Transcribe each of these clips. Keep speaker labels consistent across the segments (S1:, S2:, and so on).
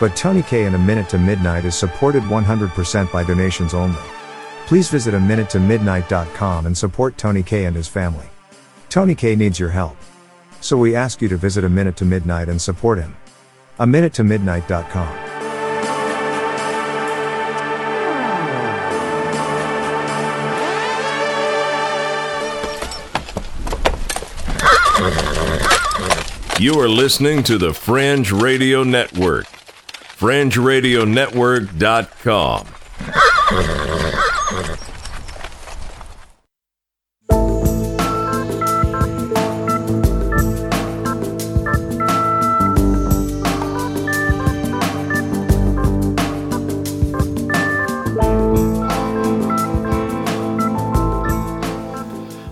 S1: But Tony K in A Minute to Midnite is supported 100% by donations only. Please visit a minute to midnite.com and support Tony K and his family. Tony K needs your help. So we ask you to visit a minute to midnite and support him. A minute to midnite.com.
S2: You are listening to the Fringe Radio Network. FringeRadioNetwork.com.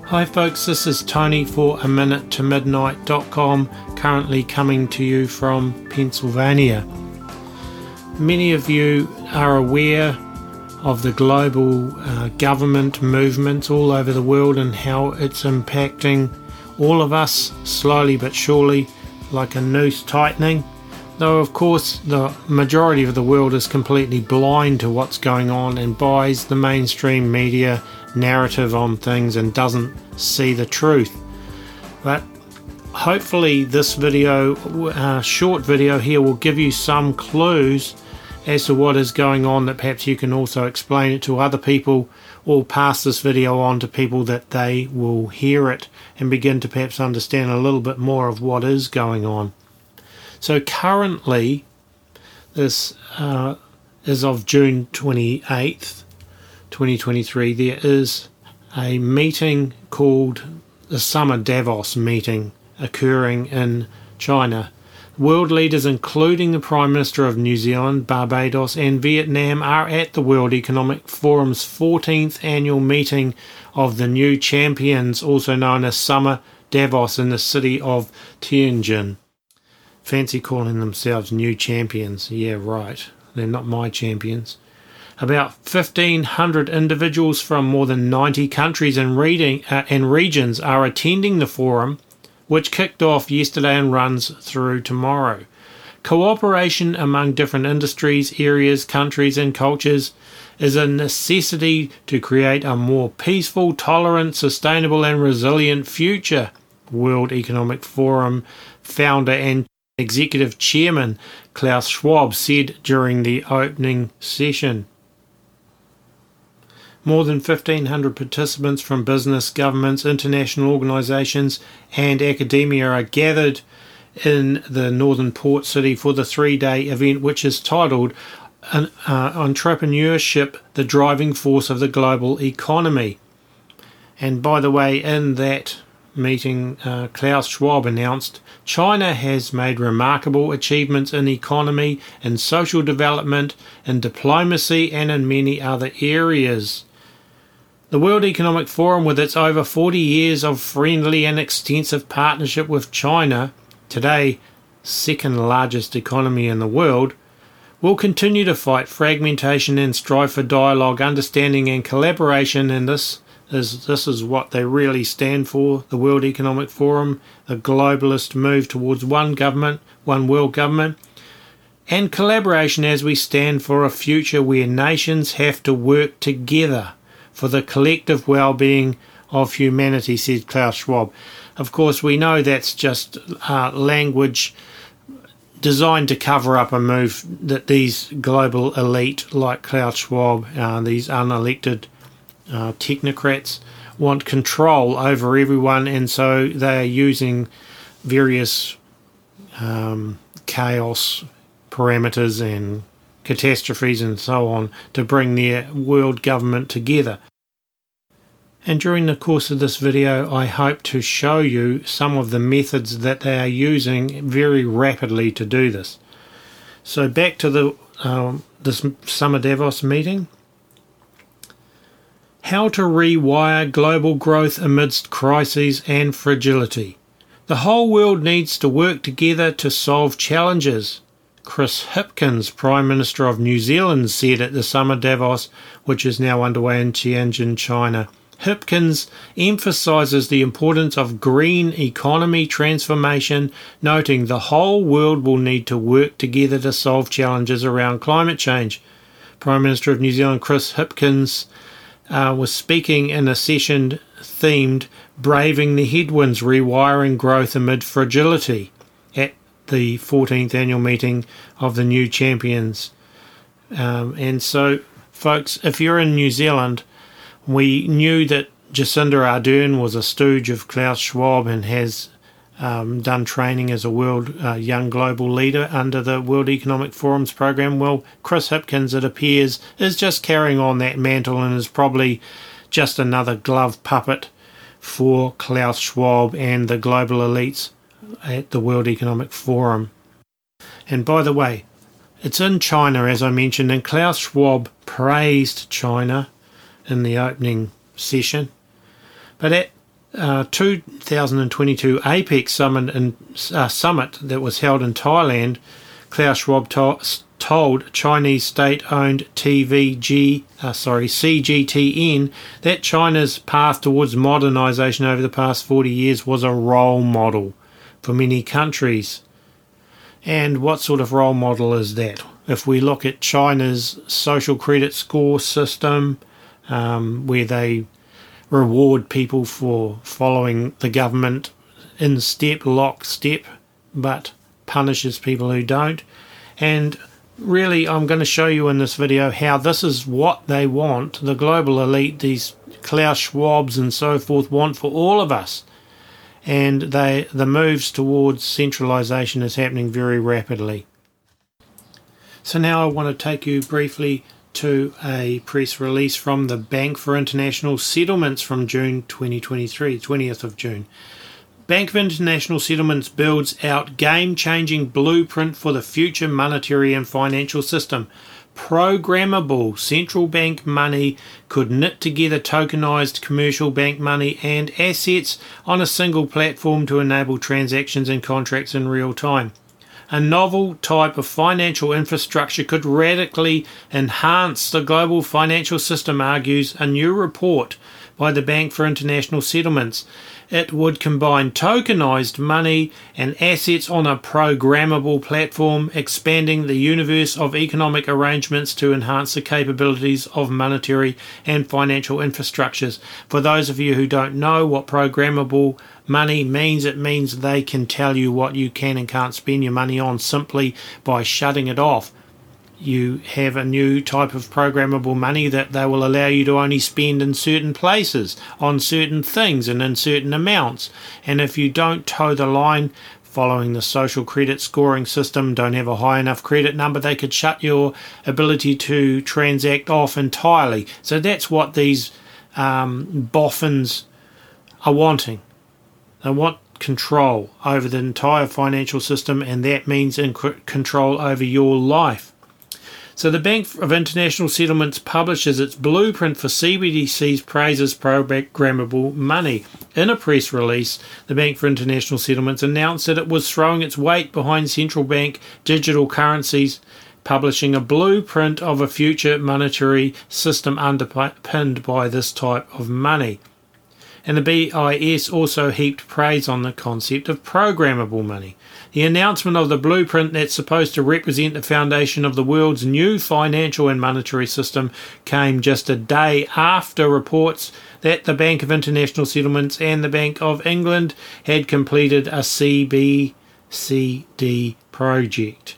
S3: Hi, folks, this is Tony for a minute to midnite.com, currently coming to you from Pennsylvania. Many of you are aware of the global uh, government movements all over the world and how it's impacting all of us slowly but surely, like a noose tightening. Though, of course, the majority of the world is completely blind to what's going on and buys the mainstream media narrative on things and doesn't see the truth. But hopefully, this video, uh, short video here, will give you some clues as to what is going on that perhaps you can also explain it to other people or pass this video on to people that they will hear it and begin to perhaps understand a little bit more of what is going on. So currently, this uh, is of June 28th, 2023. There is a meeting called the Summer Davos meeting occurring in China. World leaders, including the Prime Minister of New Zealand, Barbados, and Vietnam, are at the World Economic Forum's 14th annual meeting of the New Champions, also known as Summer Davos, in the city of Tianjin. Fancy calling themselves New Champions. Yeah, right. They're not my champions. About 1,500 individuals from more than 90 countries and, reading, uh, and regions are attending the forum, which kicked off yesterday and runs through tomorrow. Cooperation among different industries, areas, countries, and cultures is a necessity to create a more peaceful, tolerant, sustainable, and resilient future. World Economic Forum founder and executive chairman Klaus Schwab said during the opening session. More than 1,500 participants from business, governments, international organisations, and academia are gathered in the northern port city for the three day event, which is titled uh, Entrepreneurship, the Driving Force of the Global Economy. And by the way, in that meeting, uh, Klaus Schwab announced China has made remarkable achievements in economy, in social development, in diplomacy, and in many other areas. The World Economic Forum, with its over 40 years of friendly and extensive partnership with China, today second largest economy in the world, will continue to fight fragmentation and strive for dialogue, understanding, and collaboration. And this is this is what they really stand for: the World Economic Forum, the globalist move towards one government, one world government, and collaboration as we stand for a future where nations have to work together for the collective well being of humanity, said Klaus Schwab. Of course, we know that's just uh, language designed to cover up a move that these global elite like Klaus Schwab, uh, these unelected uh, technocrats, want control over everyone, and so they are using various um, chaos parameters and catastrophes and so on to bring their world government together. And during the course of this video, I hope to show you some of the methods that they are using very rapidly to do this. So back to the um, this summer Davos meeting. How to rewire global growth amidst crises and fragility. The whole world needs to work together to solve challenges. Chris Hipkins, Prime Minister of New Zealand, said at the summer Davos, which is now underway in Tianjin, China. Hipkins emphasizes the importance of green economy transformation, noting the whole world will need to work together to solve challenges around climate change. Prime Minister of New Zealand Chris Hipkins uh, was speaking in a session themed Braving the Headwinds Rewiring Growth Amid Fragility the 14th annual meeting of the New Champions. Um, and so, folks, if you're in New Zealand, we knew that Jacinda Ardern was a stooge of Klaus Schwab and has um, done training as a world uh, young global leader under the World Economic Forum's program. Well, Chris Hipkins, it appears, is just carrying on that mantle and is probably just another glove puppet for Klaus Schwab and the global elites at the World Economic Forum. And by the way, it's in China, as I mentioned, and Klaus Schwab praised China in the opening session. But at uh, 2022 APEC summit, in, uh, summit that was held in Thailand, Klaus Schwab to- told Chinese state-owned TVG, uh, sorry, CGTN, that China's path towards modernization over the past 40 years was a role model for many countries. And what sort of role model is that? If we look at China's social credit score system, um, where they reward people for following the government in step, lock step, but punishes people who don't. And really, I'm going to show you in this video how this is what they want the global elite, these Klaus Schwabs and so forth, want for all of us. And they, the moves towards centralization is happening very rapidly. So now I want to take you briefly to a press release from the Bank for International Settlements from June 2023, 20th of June. Bank of International Settlements builds out game changing blueprint for the future monetary and financial system. Programmable central bank money could knit together tokenized commercial bank money and assets on a single platform to enable transactions and contracts in real time a novel type of financial infrastructure could radically enhance the global financial system, argues a new report by the Bank for International Settlements. It would combine tokenized money and assets on a programmable platform, expanding the universe of economic arrangements to enhance the capabilities of monetary and financial infrastructures. For those of you who don't know what programmable money means, it means they can tell you what you can and can't spend your money on simply by shutting it off you have a new type of programmable money that they will allow you to only spend in certain places, on certain things, and in certain amounts. And if you don't toe the line following the social credit scoring system, don't have a high enough credit number, they could shut your ability to transact off entirely. So that's what these um, boffins are wanting. They want control over the entire financial system, and that means control over your life. So the Bank of International Settlements publishes its blueprint for CBDC's praises programmable money. In a press release, the Bank for International Settlements announced that it was throwing its weight behind central bank digital currencies publishing a blueprint of a future monetary system underpinned by this type of money. and the BIS also heaped praise on the concept of programmable money. The announcement of the blueprint that's supposed to represent the foundation of the world's new financial and monetary system came just a day after reports that the Bank of International Settlements and the Bank of England had completed a CBCD project.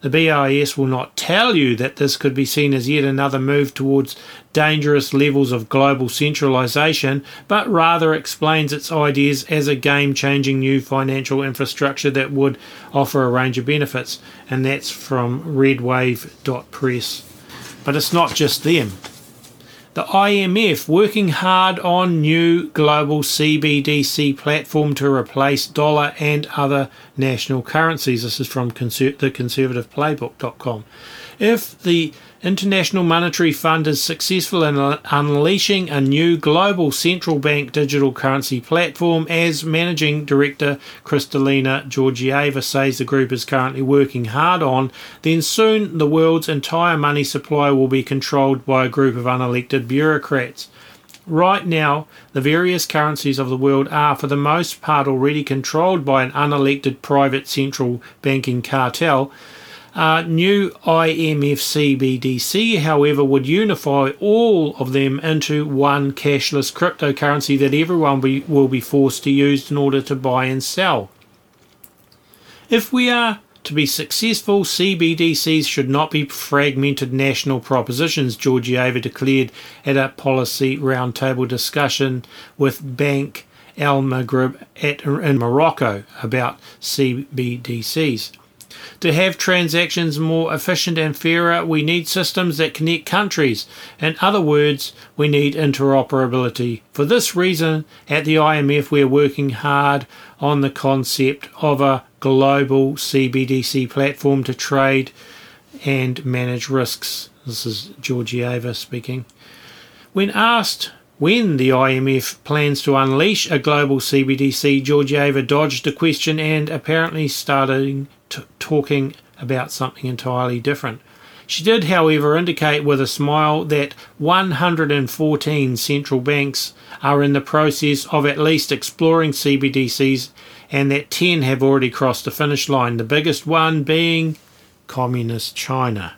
S3: The BIS will not tell you that this could be seen as yet another move towards dangerous levels of global centralization, but rather explains its ideas as a game changing new financial infrastructure that would offer a range of benefits. And that's from redwave.press. But it's not just them the IMF working hard on new global CBDC platform to replace dollar and other national currencies. This is from conser- the conservativeplaybook.com. If the International Monetary Fund is successful in unleashing a new global central bank digital currency platform, as Managing Director Kristalina Georgieva says the group is currently working hard on, then soon the world's entire money supply will be controlled by a group of unelected bureaucrats. Right now, the various currencies of the world are, for the most part, already controlled by an unelected private central banking cartel. Uh, new IMF CBDC, however, would unify all of them into one cashless cryptocurrency that everyone be, will be forced to use in order to buy and sell. If we are to be successful, CBDCs should not be fragmented national propositions, Georgieva declared at a policy roundtable discussion with Bank Al Maghrib in Morocco about CBDCs. To have transactions more efficient and fairer, we need systems that connect countries. In other words, we need interoperability. For this reason, at the IMF, we're working hard on the concept of a global CBDC platform to trade and manage risks. This is Georgieva speaking. When asked when the IMF plans to unleash a global CBDC, Georgieva dodged the question and apparently started t- talking about something entirely different. She did, however, indicate with a smile that 114 central banks are in the process of at least exploring CBDCs and that 10 have already crossed the finish line, the biggest one being Communist China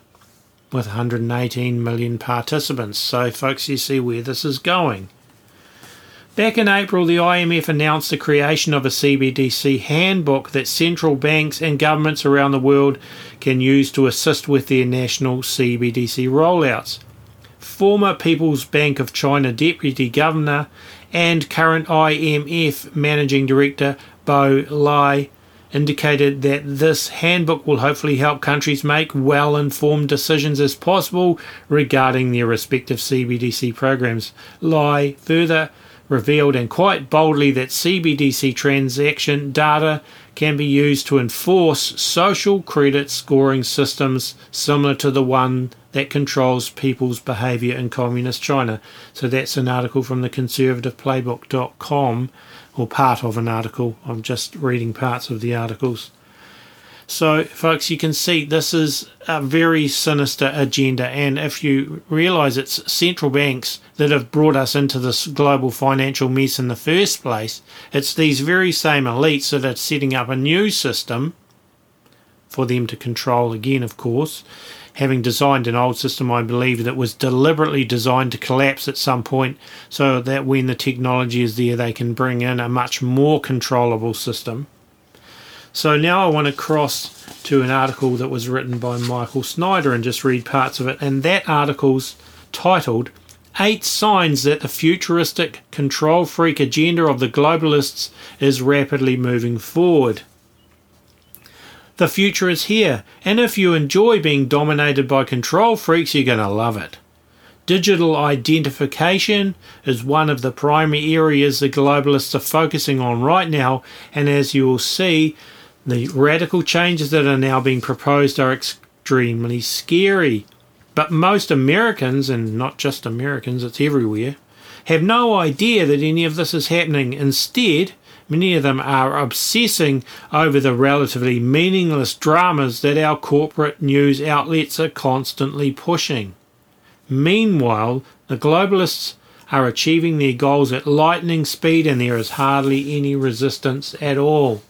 S3: with 118 million participants. So, folks, you see where this is going. Back in April, the IMF announced the creation of a CBDC handbook that central banks and governments around the world can use to assist with their national CBDC rollouts. Former People's Bank of China Deputy Governor and current IMF Managing Director Bo Lai indicated that this handbook will hopefully help countries make well informed decisions as possible regarding their respective CBDC programs. Lai further revealed and quite boldly that CBDC transaction data can be used to enforce social credit scoring systems similar to the one that controls people's behavior in communist China. So that's an article from the conservativeplaybook.com or part of an article. I'm just reading parts of the articles. So, folks, you can see this is a very sinister agenda. And if you realize it's central banks that have brought us into this global financial mess in the first place, it's these very same elites that are setting up a new system for them to control again, of course. Having designed an old system, I believe that was deliberately designed to collapse at some point so that when the technology is there, they can bring in a much more controllable system. So now I want to cross to an article that was written by Michael Snyder and just read parts of it. And that article's titled Eight Signs That the Futuristic Control Freak Agenda of the Globalists is Rapidly Moving Forward. The future is here, and if you enjoy being dominated by control freaks, you're going to love it. Digital identification is one of the primary areas the globalists are focusing on right now, and as you will see, the radical changes that are now being proposed are extremely scary. But most Americans, and not just Americans, it's everywhere, have no idea that any of this is happening. Instead, many of them are obsessing over the relatively meaningless dramas that our corporate news outlets are constantly pushing. Meanwhile, the globalists are achieving their goals at lightning speed and there is hardly any resistance at all.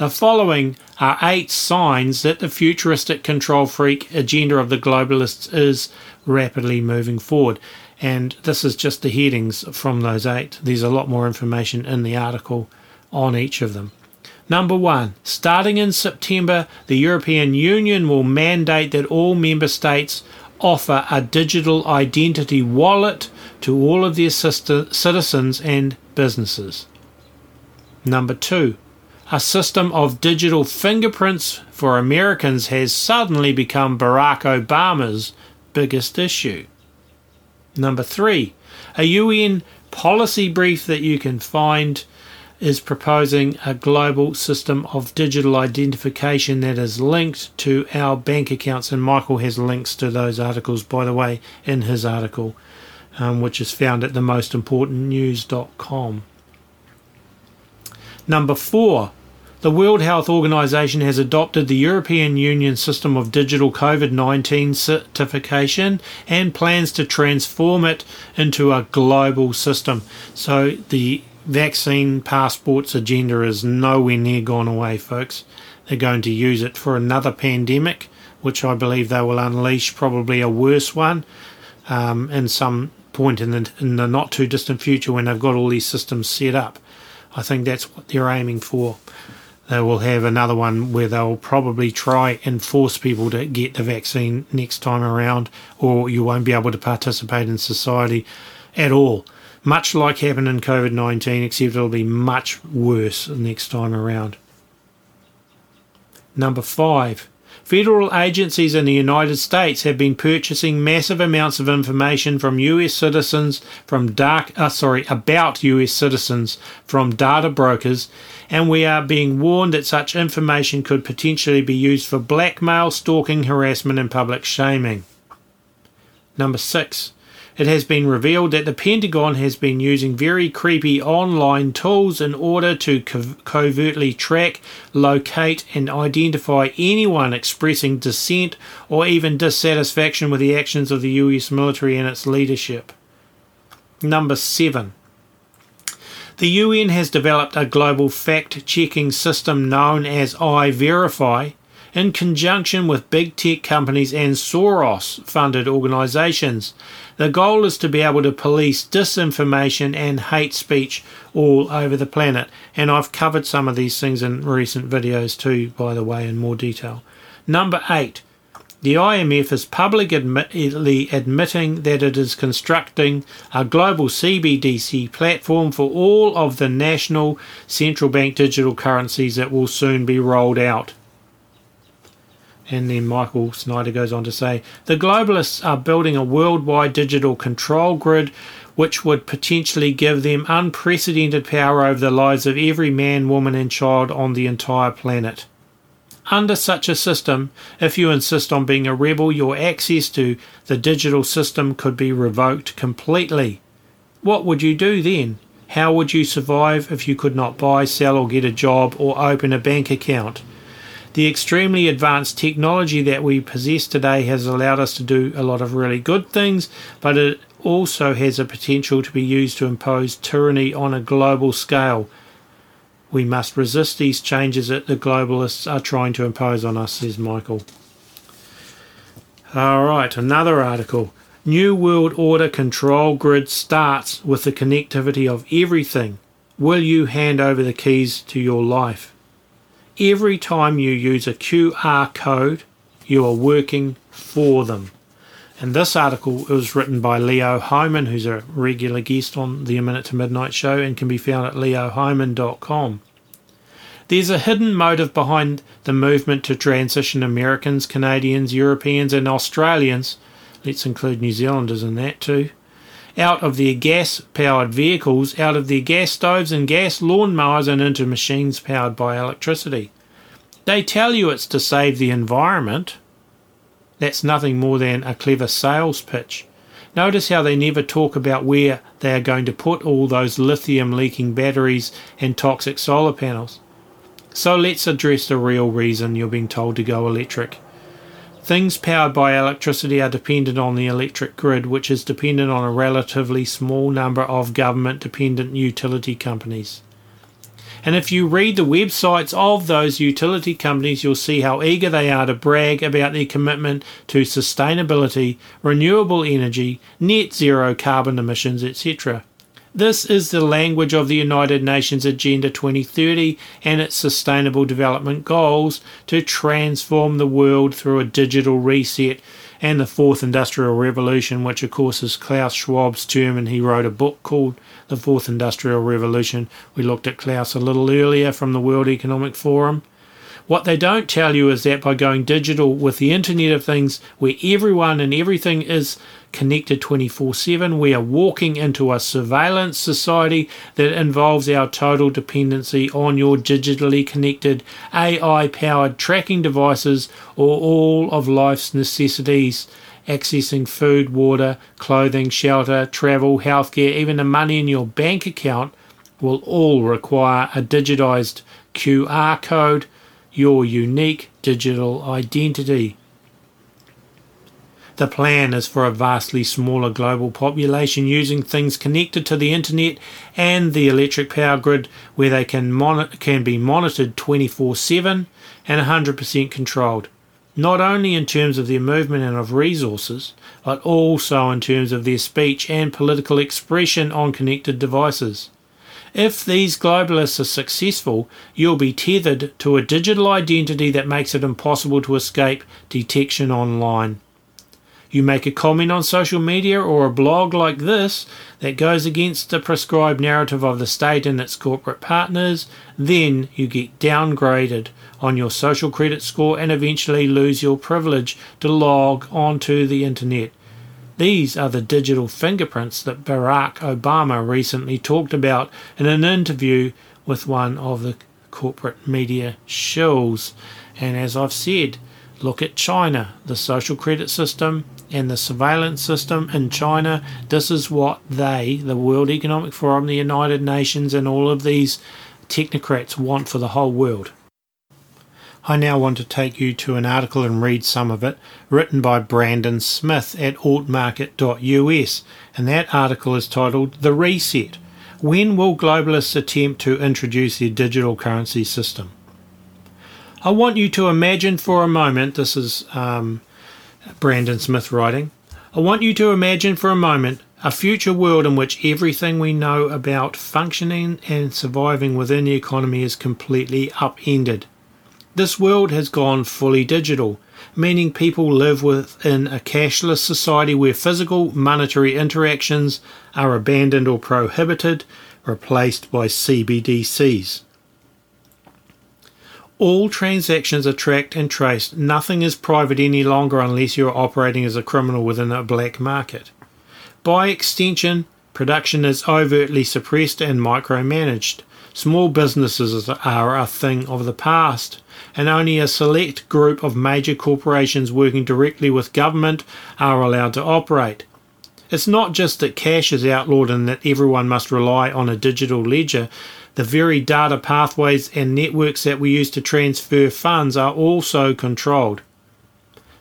S3: The following are eight signs that the futuristic control freak agenda of the globalists is rapidly moving forward. And this is just the headings from those eight. There's a lot more information in the article on each of them. Number one, starting in September, the European Union will mandate that all member states offer a digital identity wallet to all of their citizens and businesses. Number two, a system of digital fingerprints for Americans has suddenly become Barack Obama's biggest issue. Number three, a UN policy brief that you can find is proposing a global system of digital identification that is linked to our bank accounts. And Michael has links to those articles, by the way, in his article, um, which is found at themostimportantnews.com. Number four, the World Health Organization has adopted the European Union system of digital COVID 19 certification and plans to transform it into a global system. So the vaccine passports agenda is nowhere near gone away, folks. They're going to use it for another pandemic, which I believe they will unleash probably a worse one um, in some point in the, in the not too distant future when they've got all these systems set up. I think that's what they're aiming for. They will have another one where they'll probably try and force people to get the vaccine next time around, or you won't be able to participate in society at all much like happened in COVID 19, except it'll be much worse next time around. Number five, federal agencies in the United States have been purchasing massive amounts of information from US citizens from dark uh, sorry about US citizens from data brokers and we are being warned that such information could potentially be used for blackmail, stalking, harassment and public shaming. Number 6 it has been revealed that the Pentagon has been using very creepy online tools in order to co- covertly track, locate, and identify anyone expressing dissent or even dissatisfaction with the actions of the US military and its leadership. Number 7. The UN has developed a global fact checking system known as iVerify in conjunction with big tech companies and Soros funded organizations. The goal is to be able to police disinformation and hate speech all over the planet. And I've covered some of these things in recent videos too, by the way, in more detail. Number eight. The IMF is publicly admitting that it is constructing a global CBDC platform for all of the national central bank digital currencies that will soon be rolled out. And then Michael Snyder goes on to say the globalists are building a worldwide digital control grid which would potentially give them unprecedented power over the lives of every man, woman, and child on the entire planet. Under such a system, if you insist on being a rebel, your access to the digital system could be revoked completely. What would you do then? How would you survive if you could not buy, sell, or get a job or open a bank account? The extremely advanced technology that we possess today has allowed us to do a lot of really good things, but it also has a potential to be used to impose tyranny on a global scale. We must resist these changes that the globalists are trying to impose on us, says Michael. All right, another article. New World Order control grid starts with the connectivity of everything. Will you hand over the keys to your life? Every time you use a QR code, you are working for them. And this article was written by Leo Hohmann, who's a regular guest on the A Minute to Midnite show and can be found at leohohmann.com. There's a hidden motive behind the movement to transition Americans, Canadians, Europeans, and Australians, let's include New Zealanders in that too, out of their gas powered vehicles, out of their gas stoves and gas lawnmowers, and into machines powered by electricity. They tell you it's to save the environment. That's nothing more than a clever sales pitch. Notice how they never talk about where they are going to put all those lithium leaking batteries and toxic solar panels. So let's address the real reason you're being told to go electric. Things powered by electricity are dependent on the electric grid, which is dependent on a relatively small number of government dependent utility companies. And if you read the websites of those utility companies, you'll see how eager they are to brag about their commitment to sustainability, renewable energy, net zero carbon emissions, etc. This is the language of the United Nations Agenda 2030 and its Sustainable Development Goals to transform the world through a digital reset and the Fourth Industrial Revolution, which of course is Klaus Schwab's term, and he wrote a book called The Fourth Industrial Revolution. We looked at Klaus a little earlier from the World Economic Forum. What they don't tell you is that by going digital with the Internet of Things, where everyone and everything is connected 24 7, we are walking into a surveillance society that involves our total dependency on your digitally connected AI powered tracking devices or all of life's necessities. Accessing food, water, clothing, shelter, travel, healthcare, even the money in your bank account will all require a digitized QR code your unique digital identity. The plan is for a vastly smaller global population using things connected to the internet and the electric power grid where they can, mon- can be monitored 24 7 and 100% controlled, not only in terms of their movement and of resources, but also in terms of their speech and political expression on connected devices. If these globalists are successful, you'll be tethered to a digital identity that makes it impossible to escape detection online. You make a comment on social media or a blog like this that goes against the prescribed narrative of the state and its corporate partners, then you get downgraded on your social credit score and eventually lose your privilege to log onto the internet. These are the digital fingerprints that Barack Obama recently talked about in an interview with one of the corporate media shows. And as I've said, look at China, the social credit system and the surveillance system in China. This is what they, the World Economic Forum, the United Nations, and all of these technocrats want for the whole world. I now want to take you to an article and read some of it, written by Brandon Smith at altmarket.us, and that article is titled The Reset When Will Globalists Attempt to Introduce Their Digital Currency System? I want you to imagine for a moment, this is um, Brandon Smith writing, I want you to imagine for a moment a future world in which everything we know about functioning and surviving within the economy is completely upended. This world has gone fully digital, meaning people live within a cashless society where physical monetary interactions are abandoned or prohibited, replaced by CBDCs. All transactions are tracked and traced. Nothing is private any longer unless you're operating as a criminal within a black market. By extension, production is overtly suppressed and micromanaged. Small businesses are a thing of the past and only a select group of major corporations working directly with government are allowed to operate. It's not just that cash is outlawed and that everyone must rely on a digital ledger. The very data pathways and networks that we use to transfer funds are also controlled.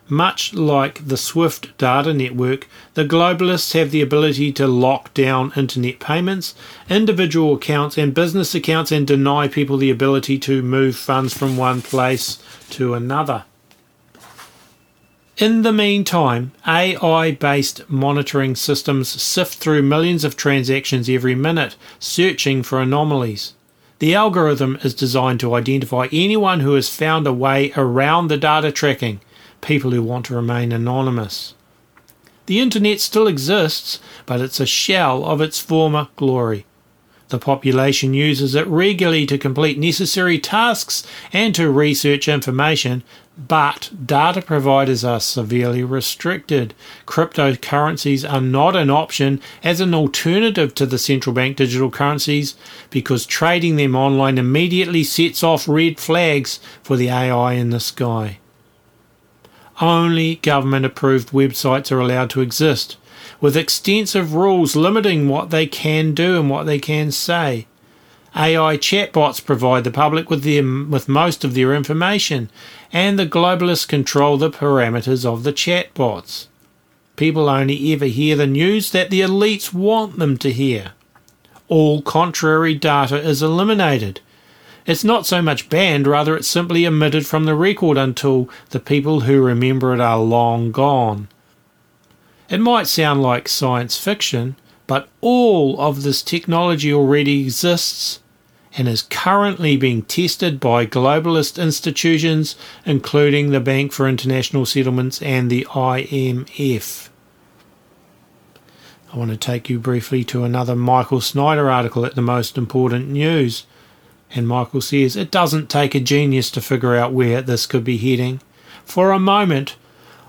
S3: Much like the SWIFT data network, the globalists have the ability to lock down internet payments, individual accounts, and business accounts and deny people the ability to move funds from one place to another. In the meantime, AI based monitoring systems sift through millions of transactions every minute, searching for anomalies. The algorithm is designed to identify anyone who has found a way around the data tracking people who want to remain anonymous. The internet still exists, but it's a shell of its former glory. The population uses it regularly to complete necessary tasks and to research information, but data providers are severely restricted. Cryptocurrencies are not an option as an alternative to the central bank digital currencies because trading them online immediately sets off red flags for the AI in the sky only government approved websites are allowed to exist, with extensive rules limiting what they can do and what they can say. AI chatbots provide the public with, the, um, with most of their information, and the globalists control the parameters of the chatbots. People only ever hear the news that the elites want them to hear. All contrary data is eliminated. It's not so much banned, rather, it's simply omitted from the record until the people who remember it are long gone. It might sound like science fiction, but all of this technology already exists and is currently being tested by globalist institutions, including the Bank for International Settlements and the IMF. I want to take you briefly to another Michael Snyder article at the most important news. And Michael says it doesn't take a genius to figure out where this could be heading. For a moment,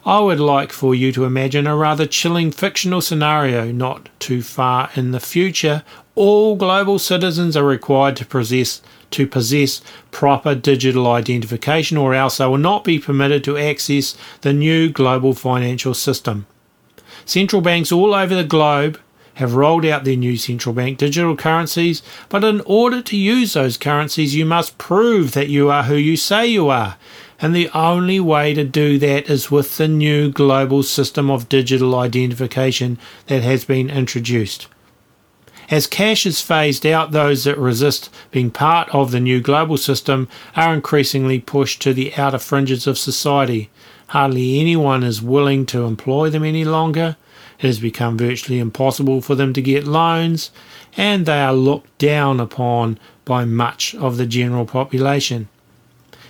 S3: I would like for you to imagine a rather chilling fictional scenario not too far in the future. All global citizens are required to possess to possess proper digital identification or else they will not be permitted to access the new global financial system. Central banks all over the globe have rolled out their new central bank digital currencies, but in order to use those currencies, you must prove that you are who you say you are. And the only way to do that is with the new global system of digital identification that has been introduced. As cash is phased out, those that resist being part of the new global system are increasingly pushed to the outer fringes of society. Hardly anyone is willing to employ them any longer. It has become virtually impossible for them to get loans, and they are looked down upon by much of the general population.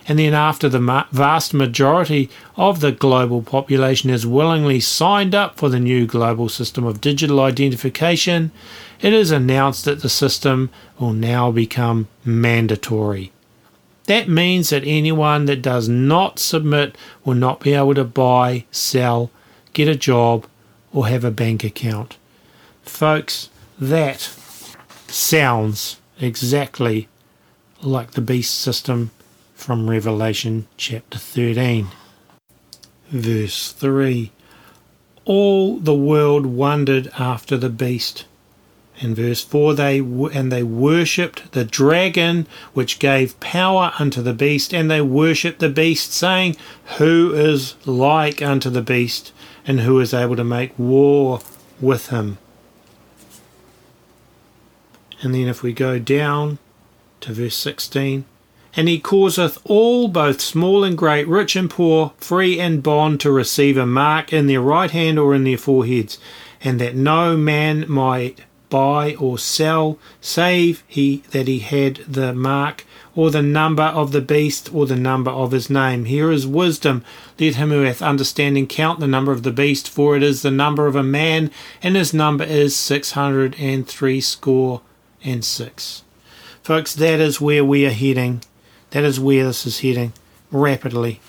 S3: And then, after the vast majority of the global population has willingly signed up for the new global system of digital identification, it is announced that the system will now become mandatory. That means that anyone that does not submit will not be able to buy, sell, get a job, or have a bank account. Folks, that sounds exactly like the beast system from Revelation chapter 13. Verse 3 All the world wondered after the beast. In verse 4 they and they worshipped the dragon which gave power unto the beast and they worshipped the beast saying who is like unto the beast and who is able to make war with him. And then if we go down to verse 16, and he causeth all, both small and great, rich and poor, free and bond, to receive a mark in their right hand or in their foreheads, and that no man might buy or sell, save he that he had the mark, or the number of the beast, or the number of his name. Here is wisdom. Let him who hath understanding count the number of the beast, for it is the number of a man, and his number is six hundred and three score and six. Folks, that is where we are heading. That is where this is heading rapidly.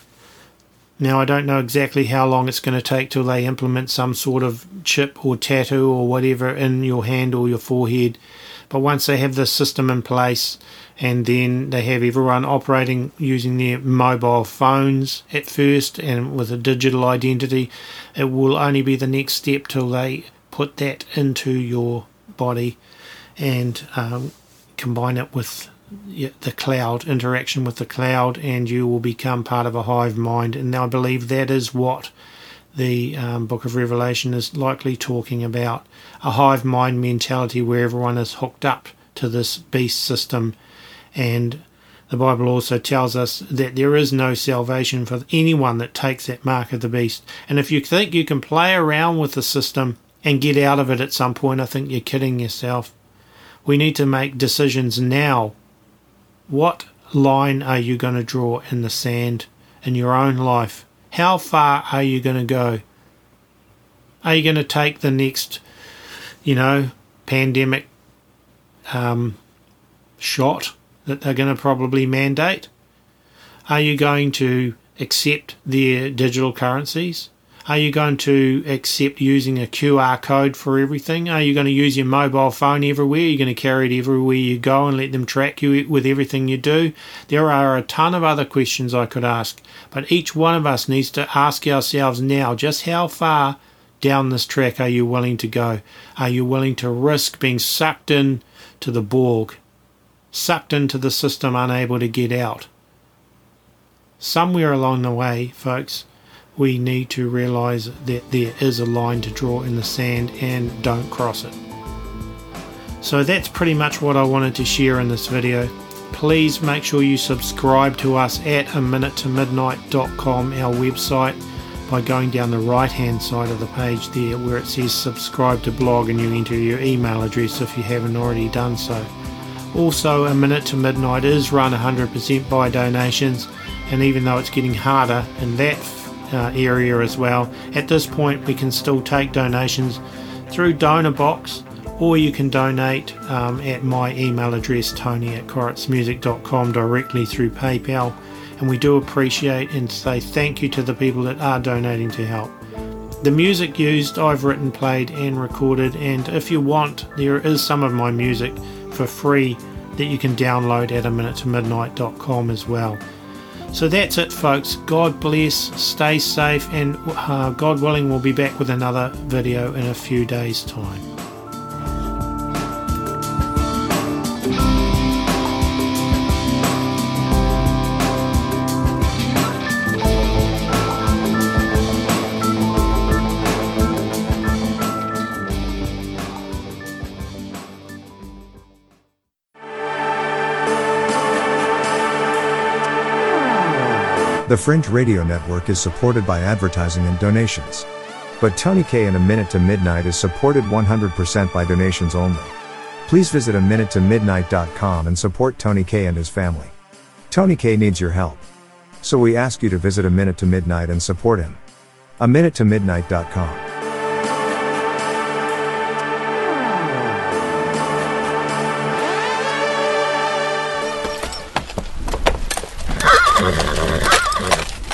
S3: Now, I don't know exactly how long it's going to take till they implement some sort of chip or tattoo or whatever in your hand or your forehead. But once they have this system in place and then they have everyone operating using their mobile phones at first and with a digital identity, it will only be the next step till they put that into your body and um, combine it with the cloud interaction with the cloud, and you will become part of a hive mind. And I believe that is what the um, Book of Revelation is likely talking about a hive mind mentality where everyone is hooked up to this beast system. And the Bible also tells us that there is no salvation for anyone that takes that mark of the beast. And if you think you can play around with the system and get out of it at some point, I think you're kidding yourself. We need to make decisions now what line are you going to draw in the sand in your own life? How far are you going to go? Are you going to take the next, you know, pandemic um, shot that they're going to probably mandate? Are you going to accept their digital currencies? Are you going to accept using a QR code for everything? Are you going to use your mobile phone everywhere? Are you going to carry it everywhere you go and let them track you with everything you do? There are a ton of other questions I could ask, but each one of us needs to ask ourselves now just how far down this track are you willing to go? Are you willing to risk being sucked in to the Borg? sucked into the system, unable to get out. Somewhere along the way, folks, we need to realize that there is a line to draw in the sand and don't cross it. So that's pretty much what I wanted to share in this video. Please make sure you subscribe to us at a minute to midnite.com, our website, by going down the right hand side of the page there where it says subscribe to blog and you enter your email address if you haven't already done so. Also, A Minute to Midnite is run 100% by donations, and even though it's getting harder in that uh, area as well. At this point, we can still take donations through DonorBox, or you can donate um, at my email address, tony at coritzmusic.com, directly through PayPal. And we do appreciate and say thank you to the people that are donating to help. The music used, I've written, played, and recorded, and if you want, there is some of my music for free that you can download at a minute to midnite.com as well. So that's it, folks. God bless, stay safe, and uh, God willing, we'll be back with another video in a few days' time.
S1: The Fringe Radio Network is supported by advertising and donations. But Tony K in A Minute to Midnite is supported 100% by donations only. Please visit a minute to midnite.com and support Tony K and his family. Tony K needs your help. So we ask you to visit a minute to midnite and support him. A minute to midnite.com.